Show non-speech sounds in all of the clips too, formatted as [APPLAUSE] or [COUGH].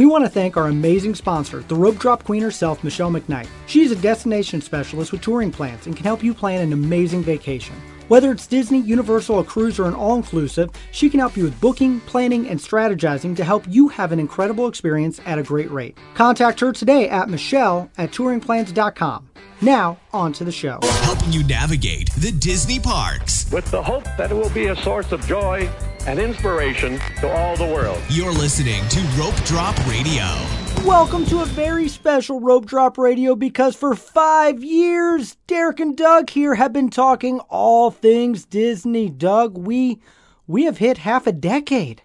We want to thank our amazing sponsor, the Rope Drop Queen herself, Michelle McKnight. She's a destination specialist with TouringPlans and can help you plan an amazing vacation. Whether it's Disney, Universal, a cruise, or an all inclusive, she can help you with booking, planning, and strategizing to help you have an incredible experience at a great rate. Contact her today at Michelle at touringplans.com. Now, on to the show. Helping you navigate the Disney parks. With the hope that it will be a source of joy and inspiration to all the world. You're listening to Rope Drop Radio. Welcome to a very special Rope Drop Radio because for five years, Derek and Doug here have been talking all things Disney. Doug, we we have hit half a decade.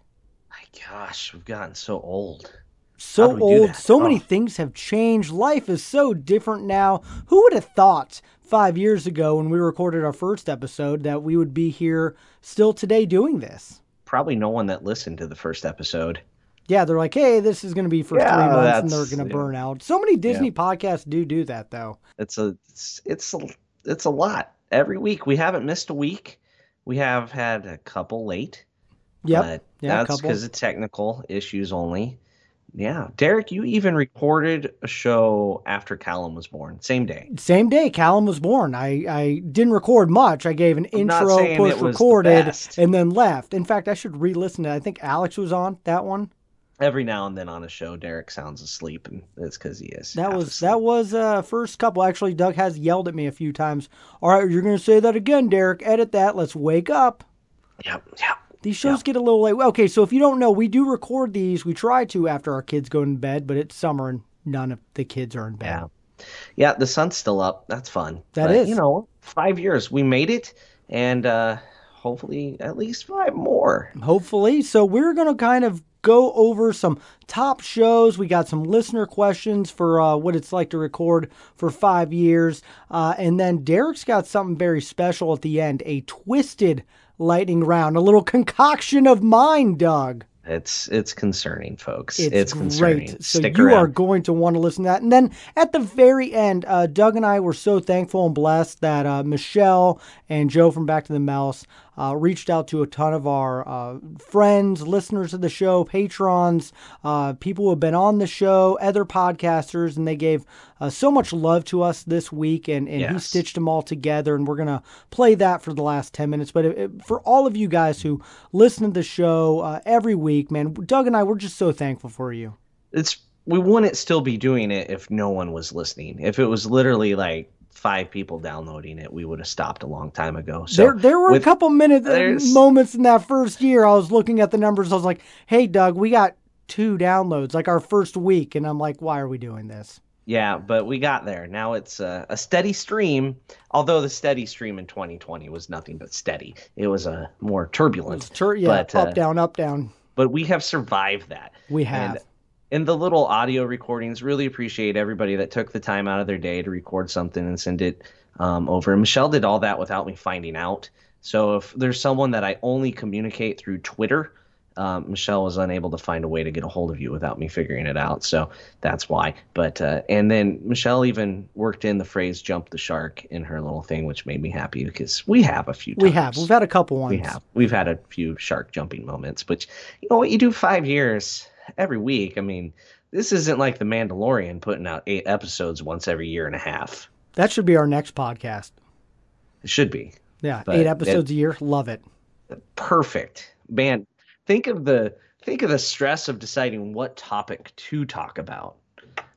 My gosh, we've gotten so old. So do we do old, so many Oh. things have changed. Life is so different now. Who would have thought five years ago when we recorded our first episode that we would be here still today doing this? Probably no one that listened to the first episode. Yeah, they're like, hey, this is going to be for Yeah, three months and they're going to yeah. burn out. So many Disney podcasts do do that, though. It's a it's it's a, it's a lot. Every week we haven't missed a week. We have had a couple late. Yep. But Yeah, that's because of technical issues only. Yeah, Derek, you even recorded a show after Callum was born, same day. Same day Callum was born. I, I didn't record much. I gave an I'm intro, push recorded, and then left. In fact, I should re listen to it. I think Alex was on that one. Every now and then on a show, Derek sounds asleep, and it's because he is. That was asleep. that was uh first couple. Actually, Doug has yelled at me a few times. All right, you're gonna say that again, Derek. Edit that. Let's wake up. Yep, yep. These shows get a little late. Okay, so if you don't know, we do record these. We try to after our kids go in bed, but it's summer and none of the kids are in bed. Yeah. Yeah, the sun's still up. That's fun. That That is. You know, five years. We made it, and uh, hopefully at least five more. hopefully. So we're going to kind of go over some top shows. We got some listener questions for uh, what it's like to record for five years. Uh, and then Derek's got something very special at the end a twisted lightning round, a little concoction of mine, Doug. It's it's concerning, folks. It's, It's, concerning. great. So Stick you around. are going to want to listen to that. And then at the very end, uh, Doug and I were so thankful and blessed that uh, Michelle and Joe from Back to the Mouse uh, reached out to a ton of our uh, friends, listeners of the show, patrons, uh, people who have been on the show, other podcasters, and they gave uh, so much love to us this week. And, and he stitched them all together. And we're going to play that for the last 10 minutes. But it, it- for all of you guys who listen to the show uh, every week, man, Doug and I, we're just so thankful for you. it's we wouldn't still be doing it if no one was listening. If it was literally like five people downloading it, we would have stopped a long time ago. So there, there were with- a couple minutes, uh, there's- moments in that first year. I was looking at the numbers. I was like, "Hey, Doug, we got two downloads, like our first week," and I'm like, "Why are we doing this?" Yeah, but we got there. Now it's a, a steady stream. Although the steady stream in 2020 was nothing but steady, it was a more turbulent. Tur- yeah, but, up, uh, down, up, down. But we have survived that. We have. And in the little audio recordings, really appreciate everybody that took the time out of their day to record something and send it um, over. And Michelle did all that without me finding out. So if there's someone that I only communicate through Twitter, um, Michelle was unable to find a way to get a hold of you without me figuring it out. So that's why. But uh, and then Michelle even worked in the phrase "jump the shark" in her little thing, which made me happy because we have a few. Times. we have. We've had a couple ones. We have. We've had a few shark jumping moments, but you know what? You do five years every week. I mean, this isn't like The Mandalorian putting out eight episodes once every year and a half. That should be our next podcast. It should be Yeah, But eight it- episodes a year. Love it. perfect. Man, think of the think of the stress of deciding what topic to talk about.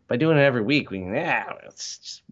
By doing it every week, we can yeah, it's just,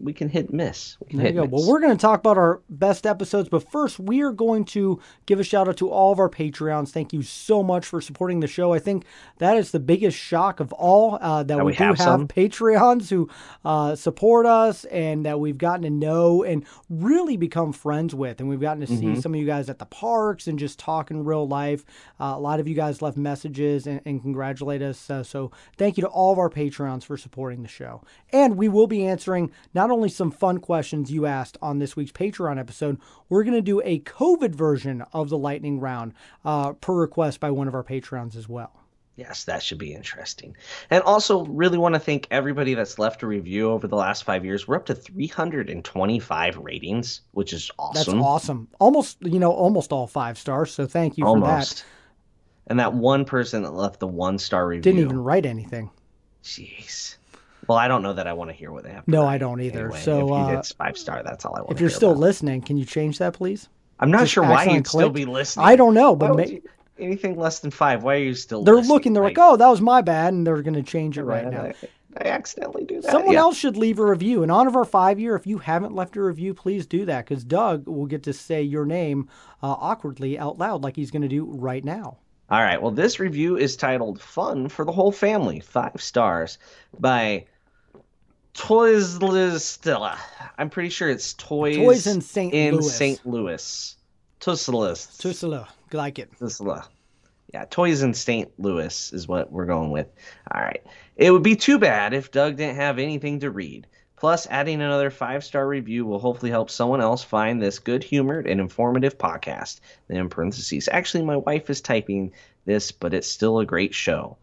we can hit miss. We can There hit you go. and Well, we're going to talk about our best episodes, but first, we are going to give a shout out to all of our Patreons. Thank you so much for supporting the show. I think that is the biggest shock of all uh, that, That we, we do have have some. Patreons who uh, support us and that we've gotten to know and really become friends with. And we've gotten to see Mm-hmm. some of you guys at the parks and just talk in real life. Uh, a lot of you guys left messages and, and congratulate us. Uh, so thank you to all of our Patreons for supporting the show. And we will be answering not only some fun questions you asked on this week's Patreon episode, we're going to do a COVID version of the lightning round uh, per request by one of our Patreons as well. Yes, that should be interesting. And also, really want to thank everybody that's left a review over the last five years. We're up to 325 ratings, which is awesome. That's awesome. Almost, you know, almost all five stars. So thank you for that. Almost. And that one person that left the one star review Didn't even write anything. Jeez. Well, I don't know that I want to hear what they have. To No, write I don't either. anyway. So, if you uh, did five star, that's all I want. If you're still about. listening, can you change that, please? I'm not just sure why you'd still be listening. I don't know, but would ma- you- anything less than five. Why are you still? they're listening? looking. They're like, Like, "Oh, that was my bad," and they're going to change it right now. I, I accidentally do that. Someone yeah. else should leave a review. In honor of our five year, if you haven't left a review, please do that because Doug will get to say your name uh, awkwardly out loud, like he's going to do right now. All right. Well, this review is titled "Fun for the Whole Family," five stars, by Toyslistilla. I'm pretty sure it's Toys, Toys in St. in Louis. St. Louis. Tusselist. Tusala, like it. Tusla. Yeah, Toys in St. Louis is what we're going with. All right. It would be too bad if Doug didn't have anything to read. Plus, adding another five star review will hopefully help someone else find this good humored and informative podcast. Then, in parentheses, actually, my wife is typing this, but it's still a great show.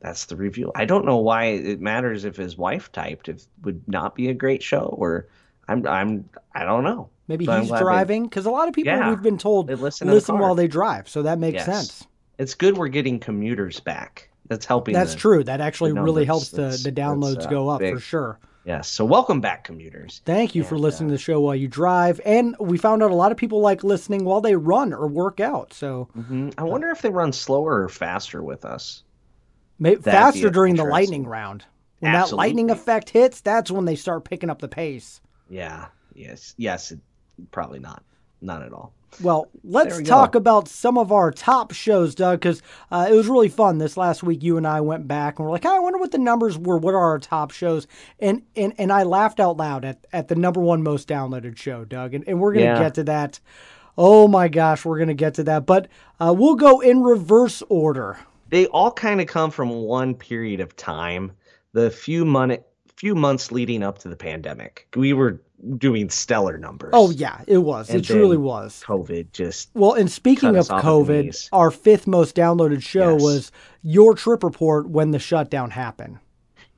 That's the review. I don't know why it matters if his wife typed. If it would not be a great show, or I'm, I'm, I don't know. Maybe he's driving because a lot of people Yeah, we've been told listen listen, the while they drive, so that makes Yes. sense. It's good we're getting commuters back. That's helping. That's the- true. That actually really helps the, the downloads uh, go up for sure. Yes. So welcome back, commuters. Thank you for listening uh, to the show while you drive. And we found out a lot of people like listening while they run or work out. So hmm I wonder if they run slower or faster with us. May- be faster during the lightning round. When that lightning effect hits, that's when they start picking up the pace. Yeah. Yes. Yes. It, probably not. Not at all. Well, let's we talk go. about some of our top shows, Doug, because uh, it was really fun this last week. You and I went back and we're like, I wonder what the numbers were. What are our top shows? And and, and I laughed out loud at, at the number one most downloaded show, Doug. And, and we're going to Yeah. get to that. Oh my gosh, we're going to get to that. But uh, we'll go in reverse order. They all kind of come from one period of time. The few month, few months leading up to the pandemic, we were doing stellar numbers. Oh, yeah, it was. And it truly was. COVID just Well, and speaking of us off at the COVID, our fifth most downloaded show Yes. was your trip report when the shutdown happened.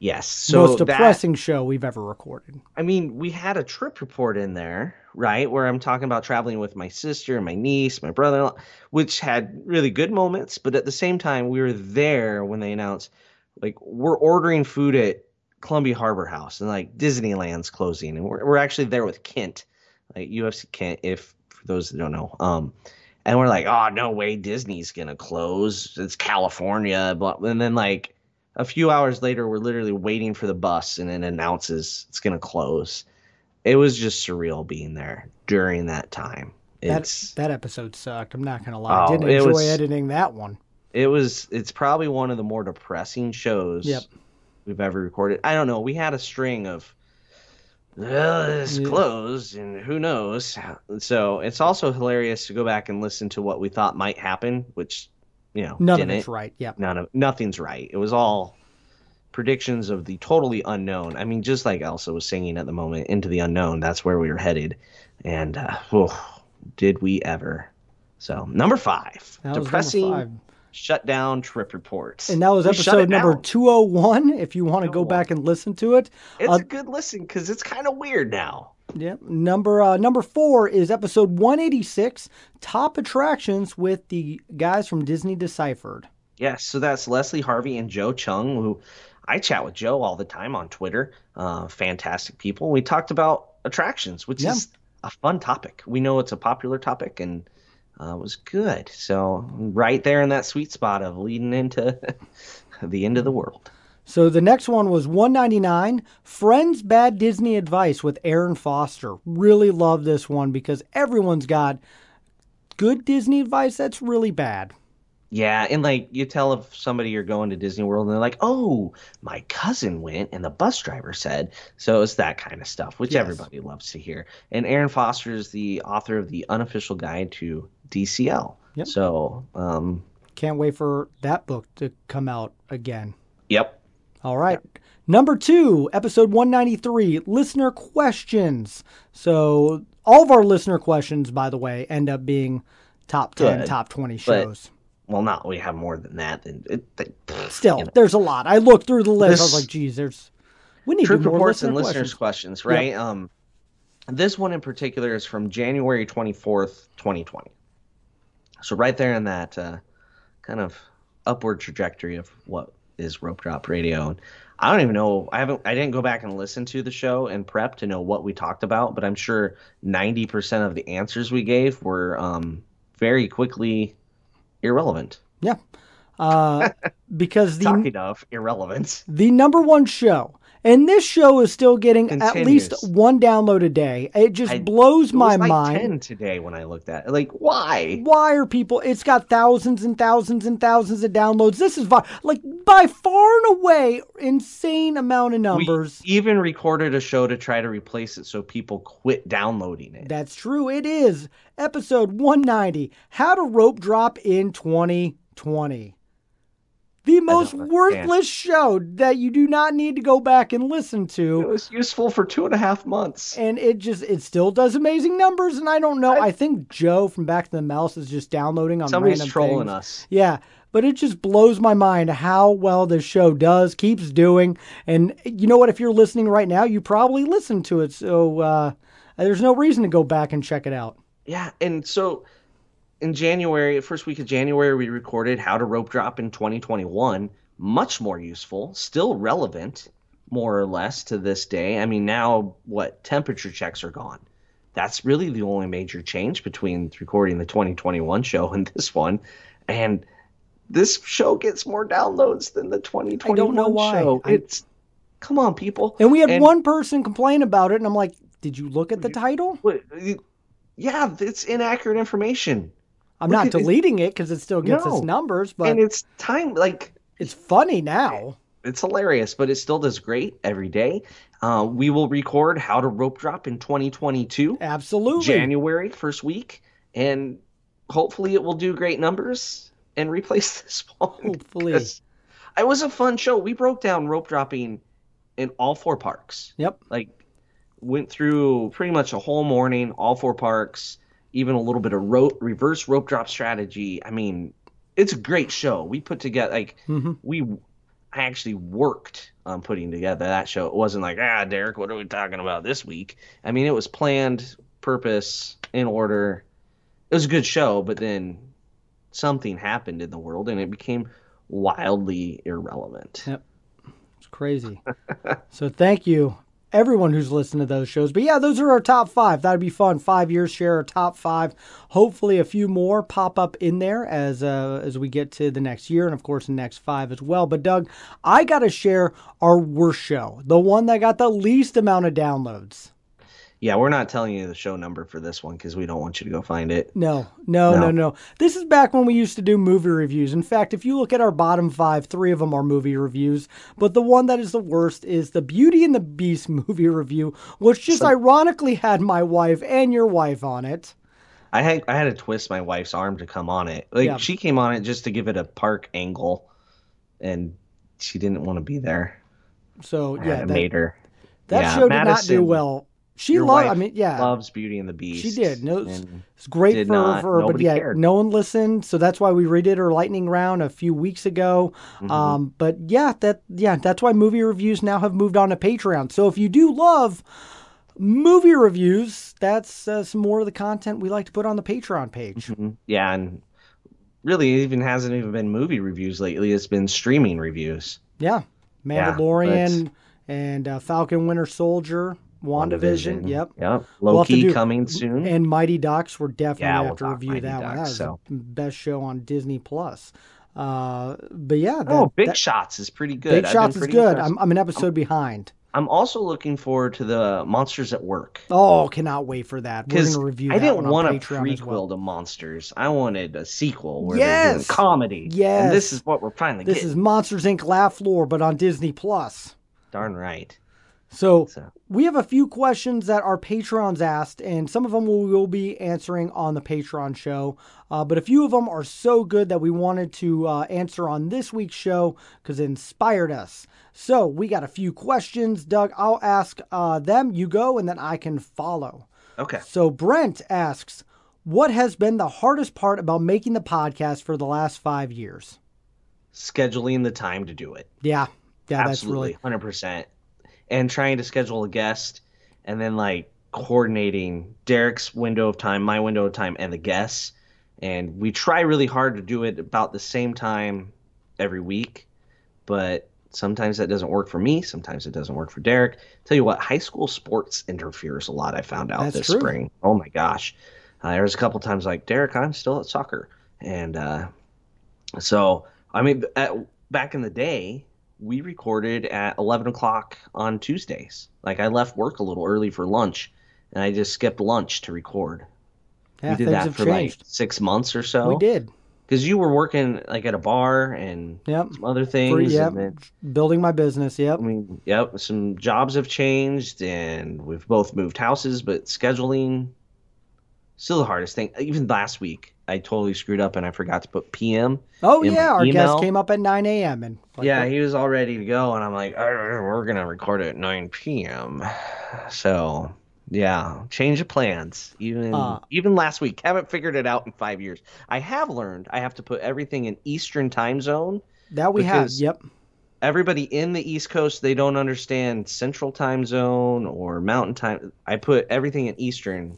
yes. So most that- depressing show we've ever recorded. I mean, we had a trip report in there, right? Where I'm talking about traveling with my sister and my niece, my brother which had really good moments. But at the same time, we were there when they announced, like, we're ordering food at Columbia Harbor House and like Disneyland's closing. And we're, we're actually there with Kent, like UFC Kent, if for those that don't know. Um, and we're like, oh, no way Disney's going to close. It's California. Blah. And then, like, a few hours later, we're literally waiting for the bus and it announces it's going to close. It was just surreal being there during that time. That It's that episode sucked. I'm not gonna lie. I Oh, didn't enjoy was- editing that one. it was it's probably one of the more depressing shows Yep. we've ever recorded. I don't know. We had a string of well, it's closed and who knows. So it's also hilarious to go back and listen to what we thought might happen, which you know None didn't. of it's right. Yep. none of nothing's right. It was all predictions of the totally unknown. I mean, just like Elsa was singing at the moment, into the unknown. That's where we were headed, and uh, oh, did we ever? So number five, That number depressing five. shutdown trip reports, And that was We episode number 201. If you want to go back and listen to it, It's uh, a good listen because it's kind of weird now. yeah. Number uh, number four is episode 186, top attractions with the guys from Disney Deciphered. Yes, so that's Leslie Harvey and Joe Chung, who I chat with Joe all the time on Twitter. Uh, fantastic people. We talked about attractions, which Yeah. is a fun topic. We know it's a popular topic and uh, it was good. So, right there in that sweet spot of leading into [LAUGHS] the end of the world. So the next one was 199, Friends Bad Disney Advice with Erin Foster. Really love this one because everyone's got good Disney advice that's really bad. Yeah, and like you tell if somebody you're going to Disney World and they're like, "Oh, my cousin went and the bus driver said." So it's that kind of stuff, which Yes. everybody loves to hear. And Erin Foster is the author of the unofficial guide to DCL. Yep. So, um, Can't wait for that book to come out again. yep. All right. Number two, episode 193, listener questions. So, all of our listener questions, by the way, end up being top 10, Good, top 20 but shows. Well, not we have more than that. Than it, Still, you know. there's a lot. I looked through the list. I was This- like, geez, there's. We need reports listener and listeners questions. right? Um, this one in particular is from January twenty fourth, twenty twenty. So right there in that uh, kind of upward trajectory of what is rope drop radio. And I don't even know. I haven't. I didn't go back and listen to the show and prep to know what we talked about, but I'm sure 90% of the answers we gave were um, very quickly irrelevant. Yeah. Uh, [LAUGHS] because the Talking of irrelevant, the number one show, and this show is still getting at least one download a day. It just I- blows it my like mind. 10 today when I looked at it. Like, why? Why are people? It's got thousands and thousands and thousands of downloads. This is vi- like by far and away insane amount of numbers. We even recorded a show to try to replace it so people quit downloading it. That's true. It is episode 190 How to Rope Drop in 2020. The most understand. worthless show that you do not need to go back and listen to. It was useful for two and a half months. And it just, it still does amazing numbers. And I don't know. I, think Joe from Back to the Mouse is just downloading on Somebody's random trolling things. us. Yeah, but it just blows my mind how well this show does, keeps doing. And you know what? If you're listening right now, you probably listened to it. So uh, there's no reason to go back and check it out. Yeah, and so in January, first week of January, we recorded How to Rope Drop in 2021. Much more useful, still relevant, more or less to this day. I mean, now what temperature checks are gone. That's really the only major change between recording the 2021 show and this one. And this show gets more downloads than the 2021 show. I- don't know why. It's come on, people. And we had And- one person complain about it, and I'm like, "Did you look at the title?" Yeah, it's inaccurate information. I'm Look not deleting it because it still gets No. its numbers, but and it's time like it's funny now. it's hilarious, but it still does great every day. Uh, we will record how to rope drop in 2022, Absolutely. January first week, and hopefully it will do great numbers and replace [LAUGHS] this one. Hopefully, It was a fun show. We broke down rope dropping in all four parks. Yep. Like went through pretty much a whole morning, all four parks, even a little bit of rope, reverse rope drop strategy. I mean, it's a great show. We put together like Mhm. we I actually worked on putting together that show. It wasn't like, ah, Derek, what are we talking about this week? I mean, it was planned, purpose, in order. It was a good show, but then something happened in the world and it became wildly irrelevant. Yep. It's crazy. [LAUGHS] so thank you, everyone who's listened to those shows. But yeah, those are our top five. That'd be fun. Five years share our top five. Hopefully, a few more pop up in there as uh, as we get to the next year, and of course, the next five as well. But Doug, I got to share our worst show, the one that got the least amount of downloads. Yeah, we're not telling you the show number for this one because we don't want you to go find it. No, no, no, No. no. This is back when we used to do movie reviews. In fact, if you look at our bottom five, three of them are movie reviews. But the one that is the worst is the Beauty and the Beast [LAUGHS] movie review, which just ironically had my wife and your wife on it. I had I had to twist my wife's arm to come on it. Like Yeah. she came on it just to give it a park angle, and she didn't want to be there. So yeah, that, made her. that Yeah, show did not do well. She Your loved. I mean, yeah, loves Beauty and the Beast. She did. No, it's, great for, not- for her, but yeah, cared. no one listened. So that's why we redid her lightning round a few weeks ago. Mm-hmm. Um, but yeah, that yeah, that's why movie reviews now have moved on to Patreon. So if you do love movie reviews, that's uh, some more of the content we like to put on the Patreon page. Mhm. yeah, and really, it even hasn't even been movie reviews lately. It's been streaming reviews. Yeah, Yeah, Mandalorian and uh, Falcon Winter Soldier, WandaVision. Yep. Yep. We'll Loki coming soon. And Mighty Ducks, we're definitely Yeah, have we'll to review Mighty that one. That was so. the best show on Disney Plus. Uh, but yeah, that, oh, Big that- Shots is pretty good. Big I've Shots is good. I'm, I'm an episode behind. I'm also looking forward to the Monsters at Work. Oh, cannot wait for that. We're Because going to review I didn't want a Patreon prequel well. to Monsters. I wanted a sequel where they're doing Yes! comedy. Yes. And this is what we're finally This getting. is Monsters Inc. Laugh Floor, but on Disney Plus. Darn right. So So we have a few questions that our patrons asked, and some of them we will be answering on the Patreon show. Uh, but a few of them are so good that we wanted to uh, answer on this week's show because it inspired us. So we got a few questions. Doug, I'll ask uh, them. You go, and then I can follow. okay. So Brent asks, "What has been the hardest part about making the podcast for the last five years?" Scheduling the time to do it. Yeah, yeah, that's Absolutely, really hundred percent. And trying to schedule a guest, and then like coordinating Derek's window of time, my window of time, and the guests, and we try really hard to do it about the same time every week, but sometimes that doesn't work for me. Sometimes it doesn't work for Derek. Tell you what, high school sports interferes a lot. I found out That's this true. spring. Oh my gosh, uh, there was a couple times like Derek, I'm still at soccer, and uh, so I mean, at, back in the day, we recorded at 11 o'clock on Tuesdays. Like I left work a little early for lunch, and I just skipped lunch to record. Yeah, we did that for changed. like six months or so. we did. because you were working like at a bar and Yep. some other For, things. yep. and then, Building my business. Yep. I mean, yep, some jobs have changed, and we've both moved houses, but scheduling still the hardest thing. Even last week, I totally screwed up and I forgot to put PM. Oh yeah, our guest came up at 9 a.m. and like, yeah, he was all ready to go, and I'm like, "Uh, we're gonna record it at 9 p.m. So yeah, change of plans. Even Uh, even last week, haven't figured it out in five years. I have learned I have to put everything in Eastern time zone. that we have. Yep. Everybody in the East Coast, they don't understand Central time zone or Mountain time. I put everything in Eastern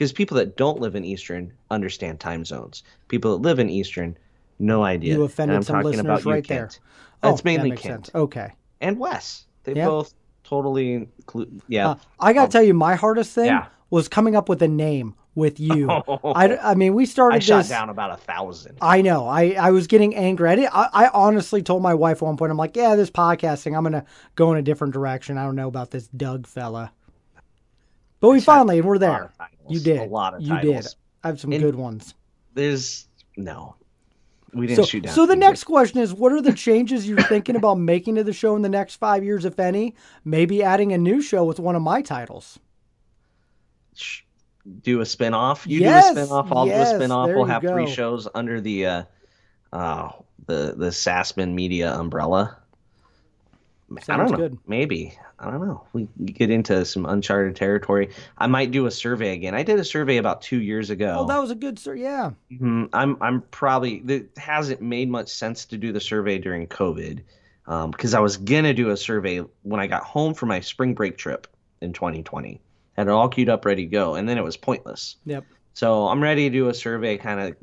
because people that don't live in Eastern understand time zones. People that live in Eastern, no idea. You And offended I'm some talking listeners about you, right there. Kent. Oh, That's mainly that makes Kent sense. Okay. and Wes. They Yeah. both totally, inclu- yeah. Uh, I got to tell you, my hardest thing Yeah. was coming up with a name with [LAUGHS] you. I, I mean, we started I shot this. down about a thousand. I know. I, I was getting angry. I, did, I I honestly told my wife at one point, I'm like, yeah, this podcasting, I'm gonna go in a different direction. I don't know about this Doug fella. But we finally we're there. You did. a lot of you did. I have some And- good ones. There's no, we didn't So, shoot down. so the next question is, what are the changes you're thinking about making to the show in the next five years, if any? Maybe adding a new show with one of my titles. Do a spin-off. You Yes, do a spin-off. I'll yes, do a spin-off. We'll have three shows under the uh, uh, the the Sassman Media umbrella. I don't know. good. Maybe I don't know. We get into some uncharted territory. I might do a survey again. I did a survey about two years ago. Oh, that was a good survey. Yeah. Mhm. I'm I'm probably it hasn't made much sense to do the survey during COVID because I was gonna do a survey when I got home from my spring break trip in 2020. Had it all queued up, ready to go, and then it was pointless. Yep. So I'm ready to do a survey, kind of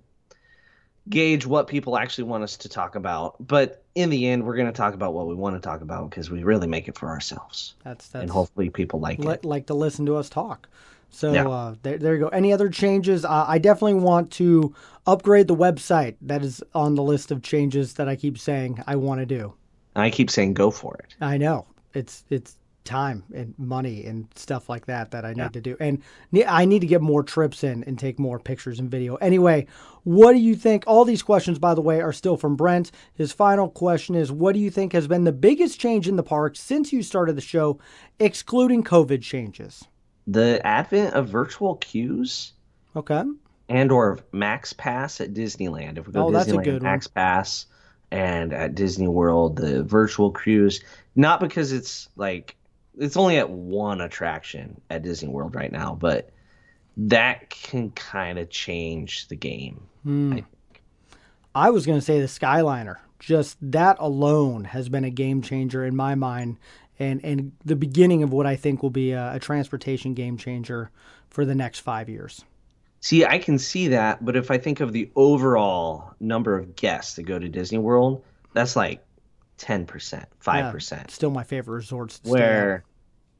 gauge what people actually want us to talk about. But in the end, we're going to talk about what we want to talk about because we really make it for ourselves, That's that's and hopefully people like li- it. like to listen to us talk. So Yeah. uh, there, there you go. Any other changes? Uh, I definitely want to upgrade the website. That is on the list of changes that I keep saying I want to do. I keep saying go for it. I know it's it's time and money and stuff like that that I need to do, and I need to get more trips in and take more pictures and video. Anyway, what do you think? All these questions, by the way, are still from Brent. His final question is: What do you think has been the biggest change in the park since you started the show, excluding COVID changes? The advent of virtual queues Okay. and or Max Pass at Disneyland. If we go Oh, that's a Disneyland, good one. Max Pass, and at Disney World, the virtual queues. Not because it's like it's only at one attraction at Disney World right now, but that can kind of change the game. Hmm. I was going to say the Skyliner. Just that alone has been a game changer in my mind, and and the beginning of what I think will be a, a transportation game changer for the next five years. See, I can see that, but if I think of the overall number of guests that go to Disney World, that's like ten percent, five percent. still my favorite resorts. where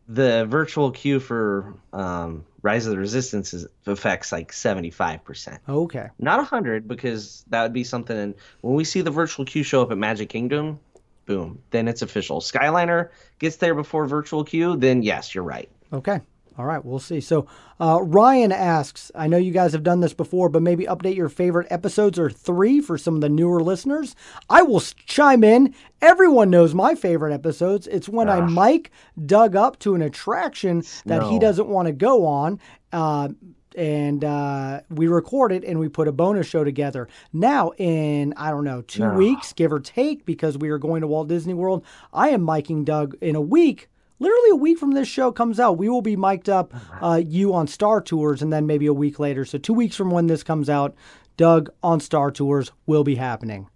the virtual queue for um, Rise of the Resistance is, affects like 75%. okay, Not 100 because that would be something. And when we see the virtual queue show up at Magic Kingdom, boom, then it's official. Skyliner gets there before virtual queue, then yes, you're right. okay, all right, we'll see. So uh, Ryan asks, I know you guys have done this before, but maybe update your favorite episodes or three for some of the newer listeners. I will chime in. Everyone knows my favorite episodes. It's when I mic Doug up to an attraction that he doesn't want to go on. Uh, and uh, we record it and we put a bonus show together. Now, in I don't know two weeks, give or take, because we are going to Walt Disney World, I am miking Doug in a week. Literally a week from this show comes out, we will be mic'd up uh, you on Star Tours, and then maybe a week later. So two weeks from when this comes out, Doug on Star Tours will be happening.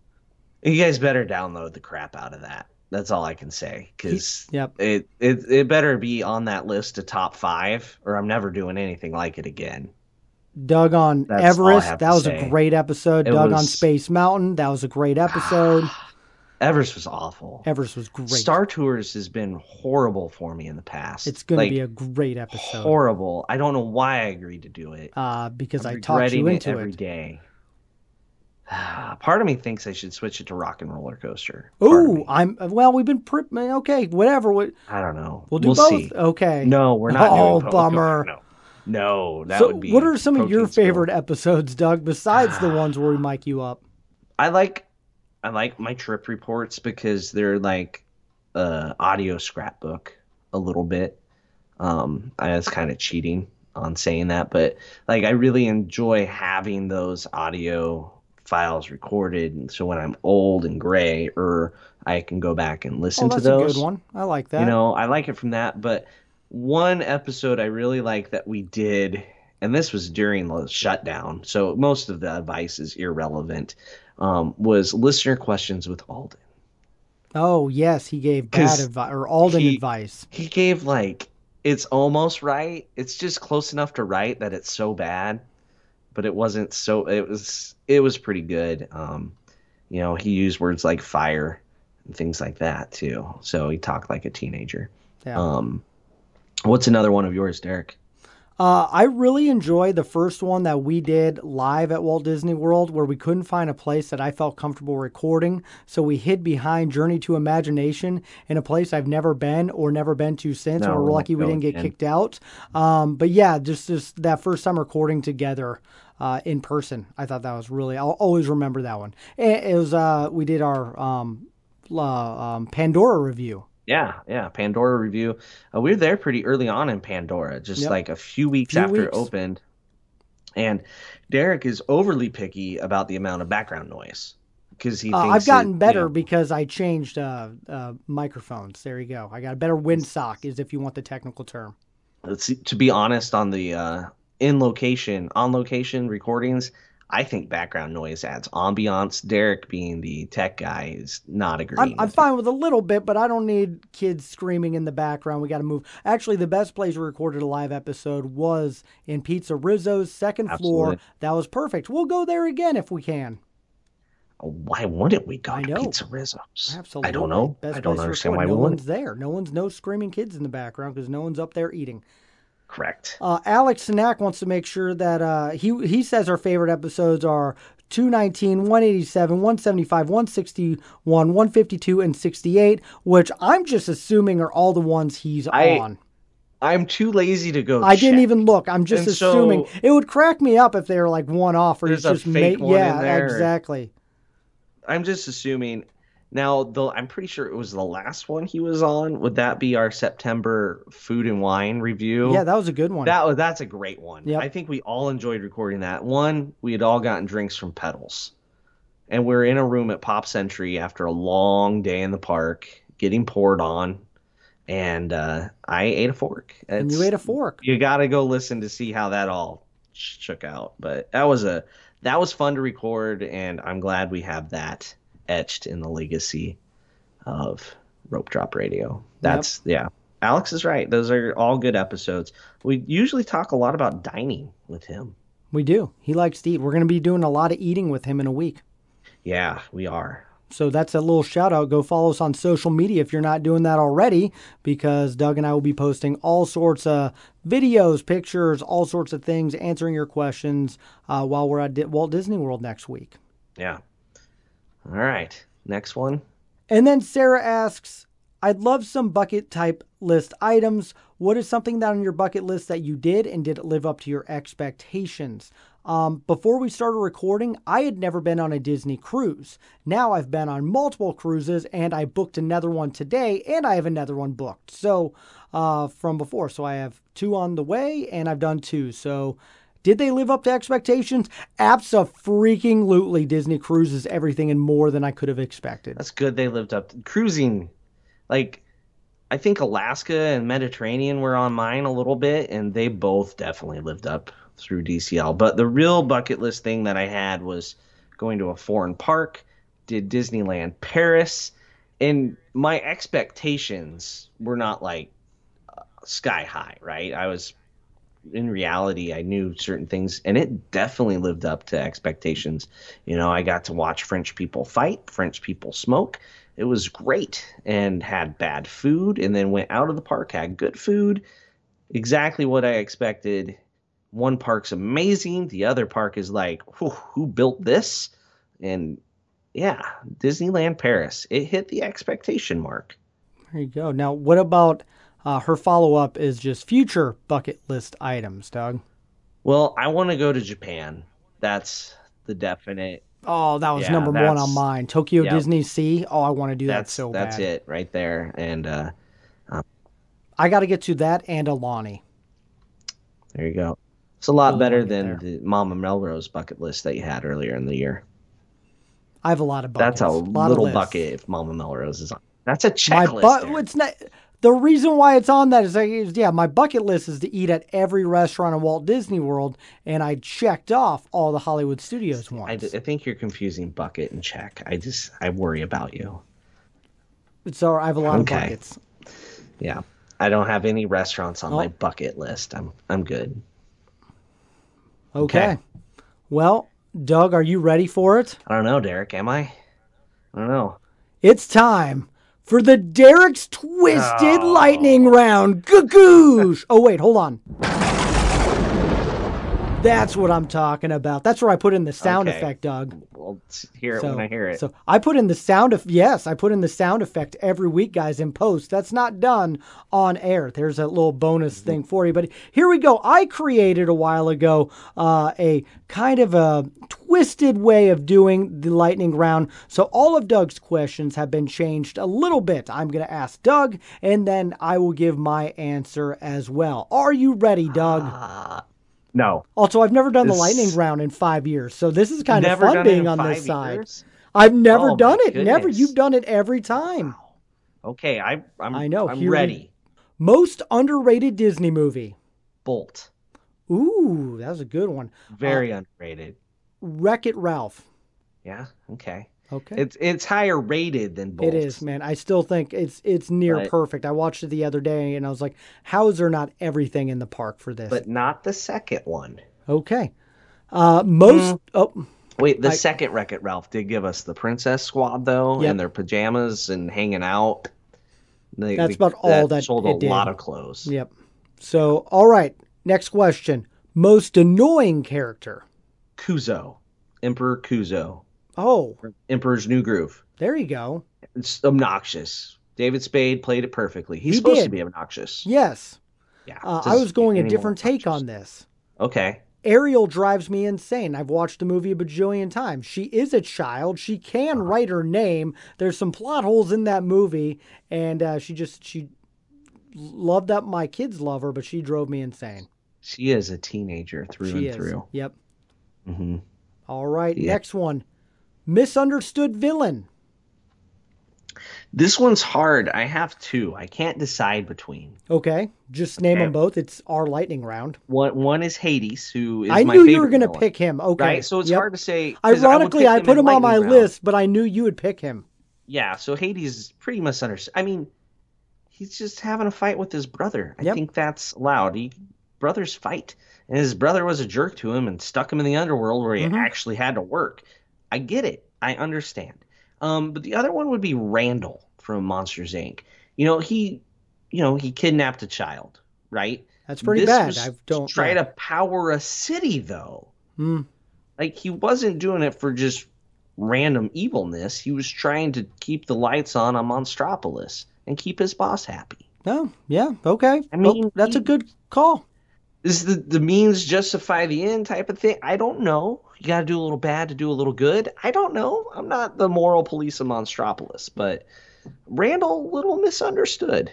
You guys better download the crap out of that. That's all I can say because Yep. it, it it better be on that list of top five, or I'm never doing anything like it again. Doug on That's Everest. That was say. a great episode. It Doug on Space Mountain. That was a great episode. Everest was awful. Everest was great. Star Tours has been horrible for me in the past. it's going to be a great episode. horrible. I don't know why I agreed to do it. uh, because I'm I talked you into it every it. day. [SIGHS] Part of me thinks I should switch it to Rock and Roller Coaster. Ooh. I'm well. We've been pre- okay. Whatever. We, I don't know. we'll do we'll both. see. Okay. No, we're not. [LAUGHS] Oh, bummer. No, no, that so, would be. what are some of your favorite episodes, Doug, besides the [SIGHS] ones where we mic you up? I like, I like my trip reports because they're like, uh, audio scrapbook a little bit. Um, I was kind of cheating on saying that, but like I really enjoy having those audio files recorded, and so when I'm old and gray, or I can go back and listen Oh, to that's those. a good one. I like that. You know, I like it from that, but one episode I really like that we did, and this was during the shutdown, so most of the advice is irrelevant, um, was listener questions with Alden. oh yes, he gave bad advice or Alden he- advice. He gave like it's almost right. It's just close enough to right that it's so bad, but it wasn't so. It was it was pretty good. Um, you know, he used words like fire and things like that too. So he talked like a teenager. Yeah. Um, what's another one of yours, Derek? Uh, I really enjoyed the first one that we did live at Walt Disney World, where we couldn't find a place that I felt comfortable recording. So we hid behind Journey to Imagination in a place I've never been or never been to since. No, and we're lucky we didn't get again. kicked out. Um, but yeah, just, just that first time recording together. Uh, in person, I thought that was really. I'll always remember that one. It, it was. Uh, we did our um, uh, um, Pandora review. Yeah, yeah, Pandora review. Uh, we were there pretty early on in Pandora, just Yep. like a few weeks Few after weeks. it opened. And Derek is overly picky about the amount of background noise because he Uh, thinks I've gotten it- better you know, because I changed uh, uh, microphones. There you go. I got a better windsock, is if you want the technical term. let's see, to be honest, on the uh, in location, on location recordings, I think background noise adds ambiance. Derek, being the tech guy, is not agreeing. I'm, I'm with fine with a little bit, but I don't need kids screaming in the background. We got to move. Actually, the best place we recorded a live episode was in Pizza Rizzo's second floor. That was perfect. We'll go there again if we can. Why wouldn't we go I to know. Pizza Rizzo's? Absolutely. I don't know. Best I don't understand why record. we no wouldn't. one's there. No one's no screaming kids in the background because no one's up there eating. Correct. Uh, Alex Snack wants to make sure that uh, he he says our favorite episodes are 219, 187, 175, 161, 152, and 68, which I'm just assuming are all the ones he's I- on. I'm too lazy to go. I didn't even look. I'm just And so- assuming. it would crack me up if they were like one off or There's it's a just fake ma- one yeah, in there. exactly. I'm just assuming. Now, though, I'm pretty sure it was the last one he was on. Would that be our September food and wine review? Yeah, that was a good one. that was that's a great one. Yep. I think we all enjoyed recording that. One, we had all gotten drinks from Pedals, and we're in a room at Pop Century after a long day in the park, getting poured on, and uh, I ate a fork. and you ate a fork. you got to go listen to see how that all shook out. But that was a that was fun to record, and I'm glad we have that etched in the legacy of Rope Drop Radio. That's yeah. Alex is right. Those are all good episodes. We usually talk a lot about dining with him. We do. He likes to eat. We're going to be doing a lot of eating with him in a week. Yeah, we are. So that's a little shout out. Go follow us on social media if you're not doing that already, because Doug and I will be posting all sorts of videos, pictures, all sorts of things, answering your questions uh, while we're at Walt Disney World next week. Yeah. All right. Next one. And then Sarah asks, I'd love some bucket type list items. What is something that on your bucket list that you did and did it live up to your expectations? Um, before we started recording, I had never been on a Disney cruise. Now I've been on multiple cruises and I booked another one today and I have another one booked. So, uh, from before. So I have two on the way and I've done two. So, did they live up to expectations? Absolutely. Disney cruises everything and more than I could have expected. That's good. They lived up to cruising. Like, I think Alaska and Mediterranean were on mine a little bit, and they both definitely lived up through DCL. But the real bucket list thing that I had was going to a foreign park, did Disneyland Paris, and my expectations were not like sky high, right? I was in reality, I knew certain things, and it definitely lived up to expectations. You know, I got to watch French people fight, French people smoke. It was great, and had bad food, and then went out of the park, had good food, exactly what I expected. One park's amazing, the other park is like, who built this? And yeah, Disneyland Paris, it hit the expectation mark. There you go. Now, what about uh, her follow up is just future bucket list items, Doug? Well, I want to go to Japan. That's the definite. Oh, that was Yeah, number one on mine. Tokyo. Disney Sea. Oh, I want to do that That's so that's bad. it right there. And uh, I got to get to that and Aulani. there you go. It's a lot better than there. the Mama Melrose bucket list that you had earlier in the year. I have a lot of buckets. That's a lot little bucket if Mama Melrose is on. That's a My checklist. but Eric. it's not. The reason why it's on that is, is, yeah, my bucket list is to eat at every restaurant in Walt Disney World, and I checked off all the Hollywood Studios I, ones. d- I think you're confusing bucket and check. I just I worry about you. so I have a lot Okay. of buckets. Yeah, I don't have any restaurants on Oh. my bucket list. I'm I'm good. Okay. Okay. Well, Doug, are you ready for it? I don't know, Derek. Am I? I don't know. It's time for the Derek's Twisted Oh. Lightning Round. Gagoosh! Oh, wait, hold on. That's what I'm talking about. That's where I put in the sound Okay. effect, Doug. We'll hear it when I hear it. So I put in the sound of yes, I put in the sound effect every week, guys, in post. That's not done on air. There's a little bonus Mm-hmm. thing for you. But here we go. I created a while ago uh, a kind of a twisted way of doing the lightning round. So all of Doug's questions have been changed a little bit. I'm going to ask Doug, and then I will give my answer as well. Are you ready, Doug? No. Also, I've never done the lightning round in five years, so this is kind Never of fun being on this side. years? I've never Oh, done it. Never. You've done it every time. Okay, I I'm I know, I'm here we- ready. Most underrated Disney movie. Bolt. Ooh, that was a good one. Very uh, underrated. Wreck It Ralph. Yeah. Okay. Okay. It's it's higher rated than Bolt. It is, man. I still think it's it's near But- perfect. I watched it the other day and I was like, how is there not everything in the park for this? but not the second one. okay. Uh, most oh Wait, the I- second Wreck It Ralph did give us the Princess Squad though, Yep. in their pajamas and hanging out. They- That's they- about all that sold it a did. lot of clothes. yep. So all right. Next question. Most annoying character. Kuzco, Emperor Kuzco, Oh, Emperor's New Groove. there you go. It's obnoxious. David Spade played it perfectly. He's He supposed to be obnoxious. Yes. Yeah. Uh, I was going a different take on this. Okay. Ariel drives me insane. I've watched the movie a bajillion times. She is a child. She can Uh-huh. write her name. There's some plot holes in that movie, and uh, she just she loved that my kids love her, but she drove me insane. She is a teenager through she and is. through. Yep. Mm-hmm. All right. Yeah. Next one. Misunderstood villain. This one's hard. I have two. I can't decide between. Okay. Just name Okay. them both. It's our lightning round. One one is Hades, who is I knew you were going to pick him. Okay. Right, so it's Yep. hard to say. Ironically, I, him put him on my round. list, but I knew you would pick him. Yeah, so Hades is pretty misunderstood. I mean, he's just having a fight with his brother. I Yep. think that's allowed. He, brothers fight, and his brother was a jerk to him and stuck him in the underworld where he Mhm. actually had to work. I get it. I understand. Um, but the other one would be Randall from Monsters Inc. You know, he, you know, he kidnapped a child, right? That's pretty This bad. I don't try yeah. to power a city though. Hmm. Like he wasn't doing it for just random evilness. He was trying to keep the lights on on Monstropolis and keep his boss happy. Oh, yeah. Okay. I mean, Oh, that's a good call. Is the the means justify the end type of thing? I don't know. You got to do a little bad to do a little good. I don't know. I'm not the moral police of Monstropolis, but Randall a little misunderstood.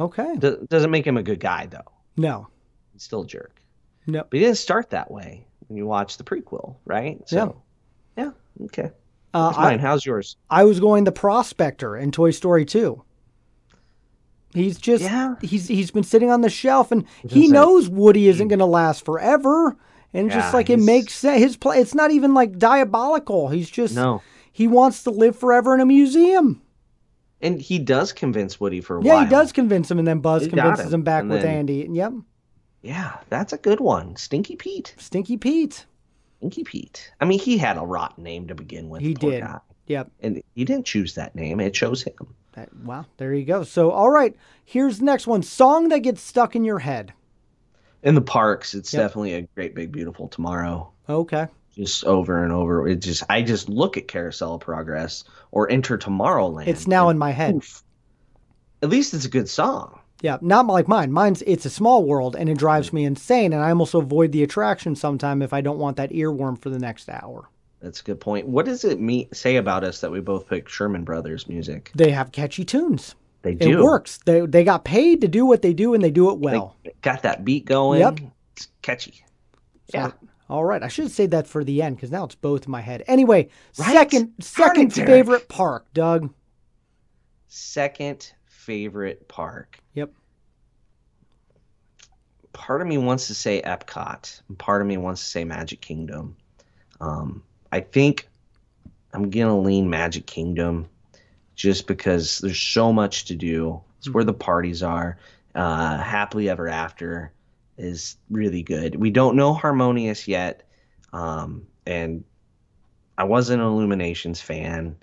Okay. Do- doesn't make him a good guy though. No. He's still a jerk. No. But he didn't start that way when you watch the prequel, right? So, yeah. okay. Uh, mine. I, How's yours? I was going the prospector in Toy Story 2. He's just Yeah. he's he's been sitting on the shelf and he knows Woody isn't going to last forever and Yeah, just like it makes sense his play it's not even like diabolical. He's just No. he wants to live forever in a museum. And he does convince Woody for a Yeah, while. Yeah, he does convince him and then Buzz He convinces him, him back and with then- Andy. Yep. Yeah, that's a good one. Stinky Pete. Stinky Pete. Stinky Pete. I mean, he had a rotten name to begin with. He did. guy. Yep. And he didn't choose that name. It chose him. That, wow. There you go. So, all right. Here's the next one. Song that gets stuck in your head. In the parks, it's Yep. definitely a great big beautiful tomorrow. Okay. Just over and over. It just I just look at Carousel of Progress or Enter Tomorrowland. It's now in my head. oof. At least it's a good song. Yeah, not like mine. Mine's it's a small world and it drives me insane, and I almost avoid the attraction sometime if I don't want that earworm for the next hour. That's a good point. What does it mean say about us that we both pick Sherman Brothers music? They have catchy tunes. They It works. They they got paid to do what they do, and they do it They well. got that beat going. Yep. It's catchy. So- Yeah. All right. I should say that for the end because now it's both in my head. Anyway, Right? second second favorite park, Doug. Second favorite park. Yep. Part of me wants to say Epcot. Part of me wants to say Magic Kingdom. Um, I think I'm gonna lean Magic Kingdom just because there's so much to do. It's where the parties are. Uh, Happily Ever After is really good. We don't know Harmonious yet, um, and I wasn't an Illuminations fan.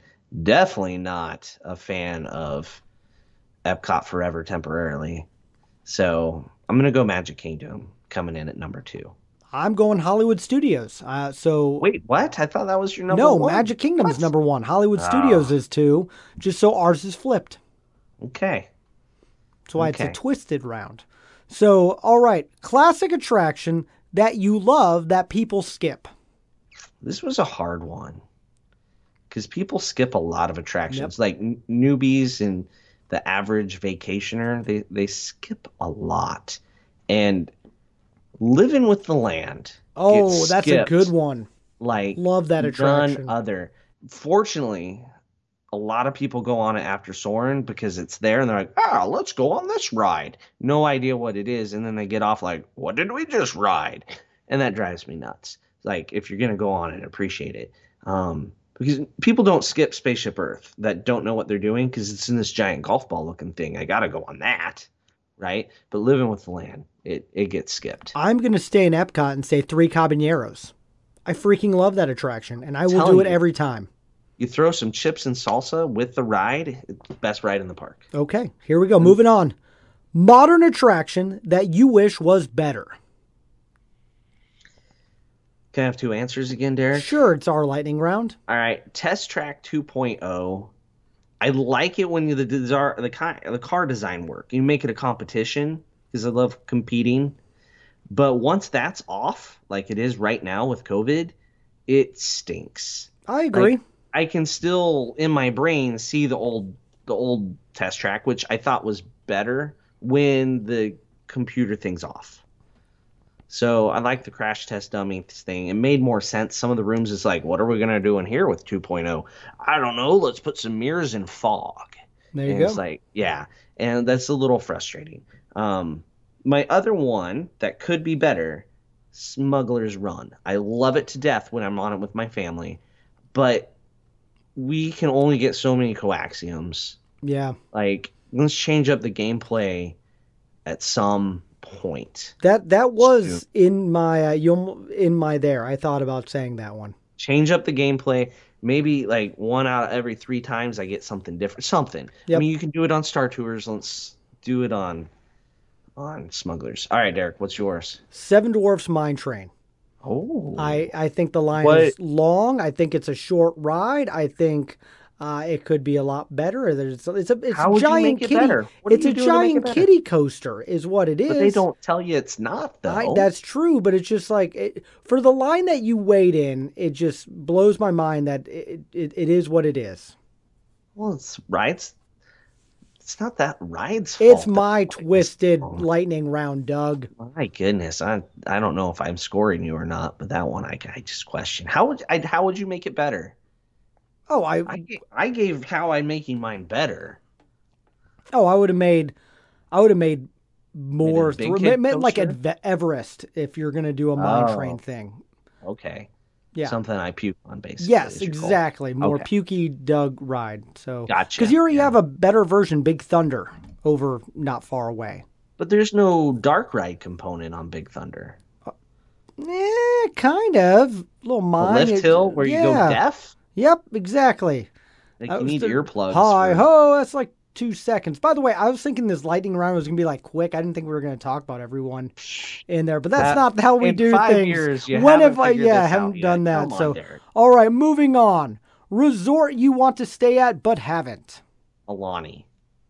Definitely not a fan of Epcot Forever temporarily. So I'm gonna go Magic Kingdom coming in at number two. I'm going Hollywood Studios. Uh, so Wait, what? I thought that was your number no, one. Magic Kingdom is number one. Hollywood Ah. Studios is two. Just so ours is flipped. Okay. That's why it's a twisted round. So, all right, classic attraction that you love that people skip. This was a hard one because people skip a lot of attractions. Like n- newbies and the average vacationer, they they skip a lot. And living with the land. Oh, that's a good one. Like Love that attraction. None other. Fortunately, a lot of people go on it after Soarin' because it's there and they're like, ah, let's go on this ride. No idea what it is. And then they get off like, what did we just ride? And that drives me nuts. Like, if you're going to go on it, appreciate it. Um, because people don't skip Spaceship Earth that don't know what they're doing because it's in this giant golf ball looking thing. I got to go on that. Right. But living with the land, it, it gets skipped. I'm going to stay in Epcot and say Three Caballeros. I freaking love that attraction, and I will telling do it you. every time. You throw some chips and salsa with the ride, the best ride in the park. Okay, here we go. Moving on. Modern attraction that you wish was better. Can I have two answers again, Derek? Sure, it's our lightning round. All right, Test Track 2.0. I like it when the desire, the car, the car design work. You make it a competition because I love competing. But once that's off, like it is right now with COVID, it stinks. I agree. Like, I can still in my brain see the old the old test track, which I thought was better when the computer thing's off. So I like the crash test dummy thing. It made more sense. Some of the rooms is like, what are we gonna do in here with 2.0? I don't know. Let's put some mirrors and fog. there you and go. It's like, yeah, and that's a little frustrating. Um, my other one that could be better, Smuggler's Run. I love it to death when I'm on it with my family, but we can only get so many coaxiums. yeah, Like, let's change up the gameplay at some point. that that was in my uh, you in my there. I thought about saying that one. Change up the gameplay. Maybe like one out of every three times I get something different. Something. I mean, you can do it on Star Tours. Let's do it on on Smugglers. All right, Derek, what's yours? Seven Dwarfs Mine Train. Oh, I, I think the line What- is long. I think it's a short ride. I think uh, it could be a lot better. There's it's a it's How a would you giant it kitty. It's a make it giant kitty coaster, is what it is. but they don't tell you it's not though. I, that's true, but it's just like it, for the line that you wait in, it just blows my mind that it, it, it is what it is. well, it's rides. It's not that ride's fault. It's my twisted lightning round, Doug. My goodness, I I don't know if I'm scoring you or not, but that one I, I just question. How would I, how would you make it better? Oh, I I gave, I gave how I'm making mine better. oh I would have made, I would have made more a big thro- kid ma- ma- like? Everest if you're gonna do a mine Oh. train thing. Okay. Yeah. Something I puke on basically. Yes, is your goal. exactly. More Okay. pukey Doug ride. So Gotcha. because you already Yeah. have a better version, Big Thunder, over not far away. But there's no dark ride component on Big Thunder. Eh, kind of. little A mine. lift it- hill where you go deaf. Yep, exactly. Like you need the- earplugs. Hi for- ho, that's like two seconds. By the way, I was thinking this lightning round was gonna be like quick. I didn't think we were gonna talk about everyone in there, but that's Uh, not how we do five things. years, when haven't I? Yeah, haven't yet. done that. Come so, Derek. all right, moving on. Resort you want to stay at but haven't. Aulani.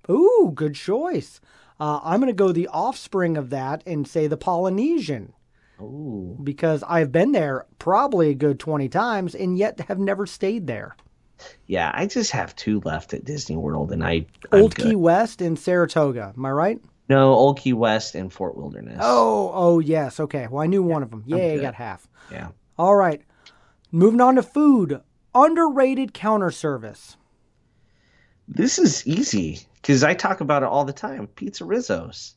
Ooh, good choice. Uh, I'm gonna go the offspring of that and say the Polynesian Ooh. because I've been there probably a good twenty times and yet have never stayed there. Yeah, I just have two left at Disney World, and I I'm Old good. Key West and Saratoga. Am I right? No, Old Key West and Fort Wilderness. Oh, oh yes. Okay. Well, I knew one of them. Yeah, I got half. yeah. All right. Moving on to food. Underrated counter service. This is easy because I talk about it all the time. Pizza Rizzo's.